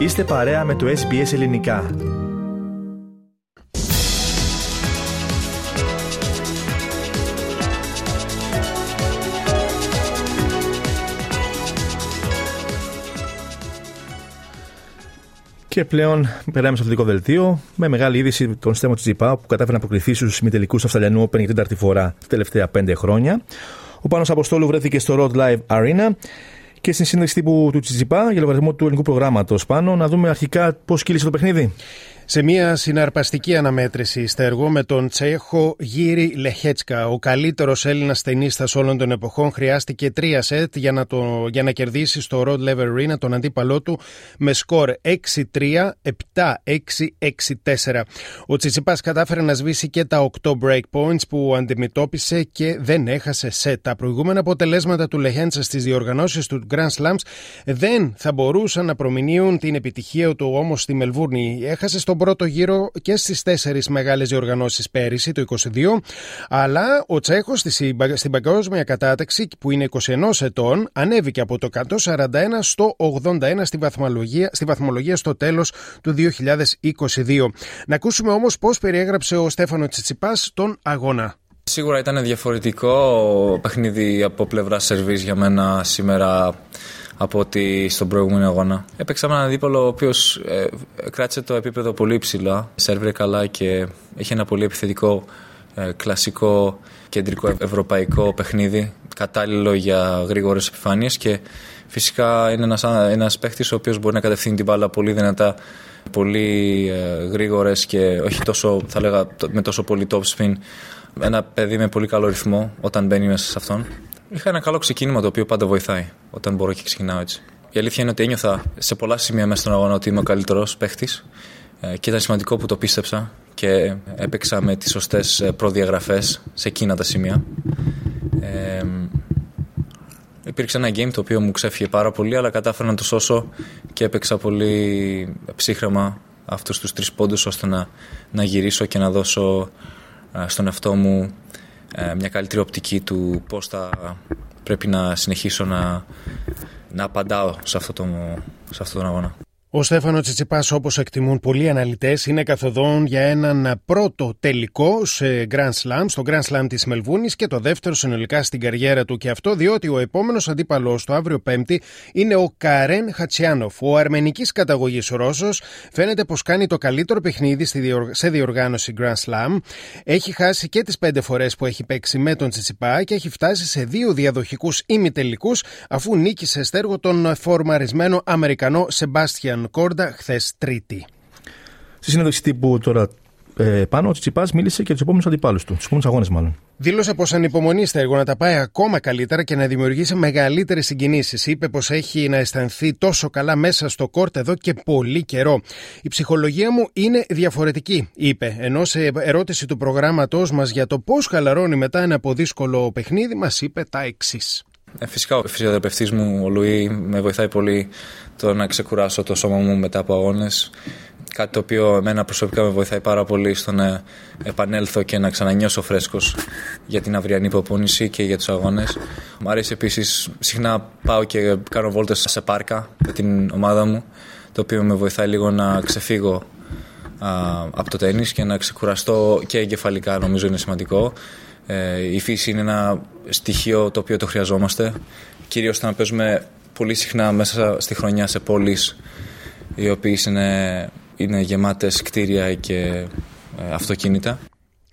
Είστε παρέα με το SBS Ελληνικά. Και πλέον περάμε στο αθλητικό δελτίο με μεγάλη είδηση των Στέμο Τσιπά που κατάφερε να προκριθεί στους ημιτελικού Αυστραλιανού Open για την τέταρτη φορά τα τελευταία πέντε χρόνια. Ο Πάνος Αποστόλου βρέθηκε στο Road Live Arena και στην σύνδεξη τύπου του Τσιτσιπά για λογαριασμό του ελληνικού προγράμματος πάνω. Να δούμε αρχικά πώς κύλησε το παιχνίδι. Σε μια συναρπαστική αναμέτρηση στέργο με τον Τσέχο Γύρι Λεχέτσκα, ο καλύτερος Έλληνας ταινίστας όλων των εποχών, χρειάστηκε τρία σετ για να, το, για να κερδίσει στο Rod Lever Arena τον αντίπαλό του με σκορ 6-3, 7-6-6-4. Ο Τσιτσιπάς κατάφερε να σβήσει και τα 8 break points που αντιμετώπισε και δεν έχασε σετ. Τα προηγούμενα αποτελέσματα του Λεχέντσα στις διοργανώσεις του Grand Slams δεν θα μπορούσαν να προμηνύουν την επιτυχία του όμως στη Μελβούρνη. Έχασε στο πρώτο γύρο και στις τέσσερις μεγάλες διοργανώσεις πέρυσι, το 22, αλλά ο Τσέχος στην παγκόσμια κατάταξη, που είναι 21 ετών, ανέβηκε από το 141 στο 81 στη βαθμολογία, στη βαθμολογία στο τέλος του 2022. Να ακούσουμε όμως πώς περιέγραψε ο Στέφανο Τσιτσιπάς τον αγώνα. Σίγουρα ήταν διαφορετικό παιχνίδι από πλευρά σερβί για μένα σήμερα από ότι στον προηγούμενο αγώνα. Έπαιξα με έναν αντίπαλο ο οποίος ε, κράτησε το επίπεδο πολύ ψηλά, σερβίρε καλά και έχει ένα πολύ επιθετικό ε, κλασικό κεντρικό ευρωπαϊκό παιχνίδι. Κατάλληλο για γρήγορες επιφάνειες και φυσικά είναι ένας, ένας παίχτης ο οποίος μπορεί να κατευθύνει την μπάλα πολύ δυνατά πολύ ε, γρήγορες και όχι τόσο θα λέγα με τόσο πολύ top spin. Ένα παιδί με πολύ καλό ρυθμό όταν μπαίνει μέσα σε αυτόν Είχα ένα καλό ξεκίνημα το οποίο πάντα βοηθάει όταν μπορώ και ξεκινάω έτσι. Η αλήθεια είναι ότι ένιωθα σε πολλά σημεία μέσα στον αγώνα ότι είμαι ο καλύτερος παίχτη ε, και ήταν σημαντικό που το πίστεψα και έπαιξα με τις σωστές προδιαγραφές σε εκείνα τα σημεία. Ε, υπήρξε ένα game το οποίο μου ξέφυγε πάρα πολύ, αλλά κατάφερα να το σώσω και έπαιξα πολύ ψύχρεμα αυτούς τους τρεις πόντους ώστε να, να γυρίσω και να δώσω ε, στον εαυτό μου ε, μια καλύτερη οπτική του πώς θα πρέπει να συνεχίσω να, να απαντάω σε, αυτό το, σε αυτόν τον αγώνα. Ο Στέφανο Τσιτσιπάς, όπως εκτιμούν πολλοί αναλυτές, είναι καθοδόν για έναν πρώτο τελικό σε Grand Slam, στο Grand Slam της Μελβούνης και το δεύτερο συνολικά στην καριέρα του. Και αυτό διότι ο επόμενος αντίπαλος το αύριο Πέμπτη είναι ο Καρέν Χατσιάνοφ. Ο αρμενικής καταγωγής Ρώσος φαίνεται πως κάνει το καλύτερο παιχνίδι σε διοργάνωση Grand Slam. Έχει χάσει και τις πέντε φορές που έχει παίξει με τον Τσιτσιπά και έχει φτάσει σε δύο διαδοχικούς ημιτελικούς αφού νίκησε στέργο τον φορμαρισμένο Αμερικανό Σεμπάστιαν Κόρντα χθες Τρίτη. Στη συνέντευξη τύπου τώρα ε, πάνω, ο Τσιτσιπά μίλησε και τους επόμενους αντιπάλους του, τους επόμενους αγώνες μάλλον. Δήλωσε πως ανυπομονεί στα έργο να τα πάει ακόμα καλύτερα και να δημιουργήσει μεγαλύτερες συγκινήσεις. Είπε πως έχει να αισθανθεί τόσο καλά μέσα στο κόρτ εδώ και πολύ καιρό. Η ψυχολογία μου είναι διαφορετική, είπε. Ενώ σε ερώτηση του προγράμματός μας για το πώς χαλαρώνει μετά ένα από δύσκολο παιχνίδι, μας είπε τα εξής. Ε, φυσικά ο φυσιοθεραπευτής μου, ο Λουί, με βοηθάει πολύ το να ξεκουράσω το σώμα μου μετά από αγώνες. Κάτι το οποίο εμένα προσωπικά με βοηθάει πάρα πολύ στο να επανέλθω και να ξανανιώσω φρέσκος για την αυριανή υποπόνηση και για τους αγώνες. Μ' αρέσει επίσης, συχνά πάω και κάνω βόλτες σε πάρκα με την ομάδα μου, το οποίο με βοηθάει λίγο να ξεφύγω από το τέννις και να ξεκουραστώ και εγκεφαλικά νομίζω είναι σημαντικό ε, η φύση είναι ένα στοιχείο το οποίο το χρειαζόμαστε. Κυρίως όταν παίζουμε πολύ συχνά μέσα στη χρονιά σε πόλεις οι οποίες είναι, είναι γεμάτες κτίρια και ε, αυτοκίνητα.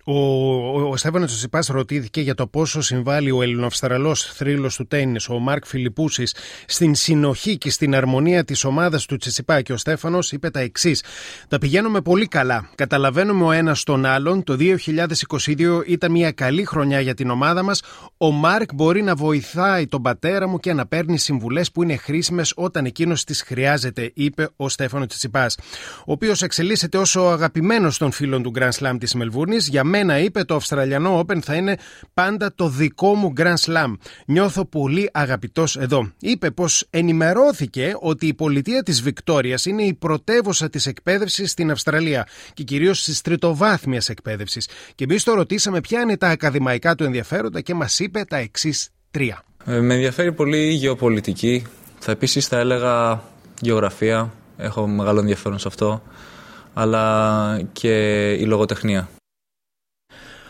Ο, ο, ο Στέφανος Τσιπά ρωτήθηκε για το πόσο συμβάλλει ο Ελληνοαυστραλό θρύλος του τέννης, ο Μάρκ Φιλιππούσης, στην συνοχή και στην αρμονία της ομάδας του Τσιτσιπά. Και ο Στέφανος είπε τα εξής: Τα πηγαίνουμε πολύ καλά. Καταλαβαίνουμε ο ένας τον άλλον. Το 2022 ήταν μια καλή χρονιά για την ομάδα μας. Ο Μάρκ μπορεί να βοηθάει τον πατέρα μου και να παίρνει συμβουλές που είναι χρήσιμες όταν εκείνος τις χρειάζεται, είπε ο Στέφανος Τσιτσιπάς. Ο οποίος εξελίσσεται όσο αγαπημένος των φίλων του Grand Slam της Μελβούρνης. Για μένα, είπε, το Αυστραλιανό Open θα είναι πάντα το δικό μου Grand Slam. Νιώθω πολύ αγαπητός εδώ. Είπε πως ενημερώθηκε ότι η πολιτεία της Βικτόριας είναι η πρωτεύουσα της εκπαίδευσης στην Αυστραλία και κυρίως της τριτοβάθμιας εκπαίδευσης. Και εμείς το ρωτήσαμε ποια είναι τα ακαδημαϊκά του ενδιαφέροντα και μας είπε τα εξής τρία. Ε, με ενδιαφέρει πολύ η γεωπολιτική. Θα επίσης θα έλεγα γεωγραφία, έχω μεγάλο ενδιαφέρον σε αυτό, αλλά και η λογοτεχνία.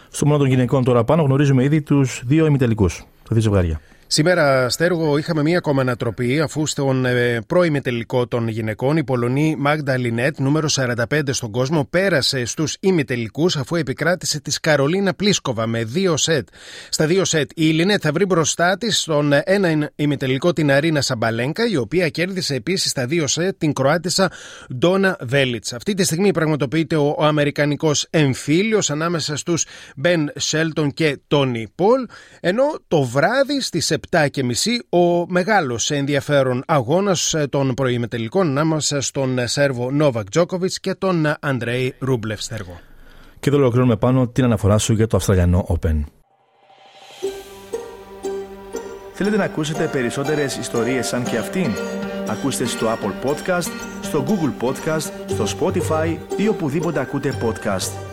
Στο μόνο των γυναικών τώρα πάνω γνωρίζουμε ήδη τους δύο ημιτελικούς, τα δύο ζευγάρια. Σήμερα, Στέργο, είχαμε μία ακόμα ανατροπή, αφού στον ε, πρώιμη τελικό των γυναικών η Πολωνή Μάγντα Λινέτ, νούμερο 45 στον κόσμο, πέρασε στους ημιτελικούς αφού επικράτησε της Καρολίνα Πλίσκοβα με δύο σετ. Στα δύο σετ η Λινέτ θα βρει μπροστά της στον ένα ημιτελικό την Αρίνα Σαμπαλένκα, η οποία κέρδισε επίσης στα δύο σετ την Κροάτισσα Ντόνα Βέλιτς. Αυτή τη στιγμή πραγματοποιείται ο, ο Αμερικανικός εμφύλιος ανάμεσα στους Μπεν Σέλτον και Τόνι Πολ, ενώ το βράδυ στις 7.30 ο μεγάλος ενδιαφέρον αγώνας των προημετελικών ανάμεσα στον Σέρβο Νόβακ Τζόκοβιτς και τον Αντρέι Ρούμπλεφ Στέργο. Και εδώ ολοκληρώνουμε πάνω την αναφορά σου για το Αυστραλιανό Open. Θέλετε να ακούσετε περισσότερες ιστορίες σαν και αυτήν; Ακούστε στο Apple Podcast, στο Google Podcast, στο Spotify ή οπουδήποτε ακούτε podcast.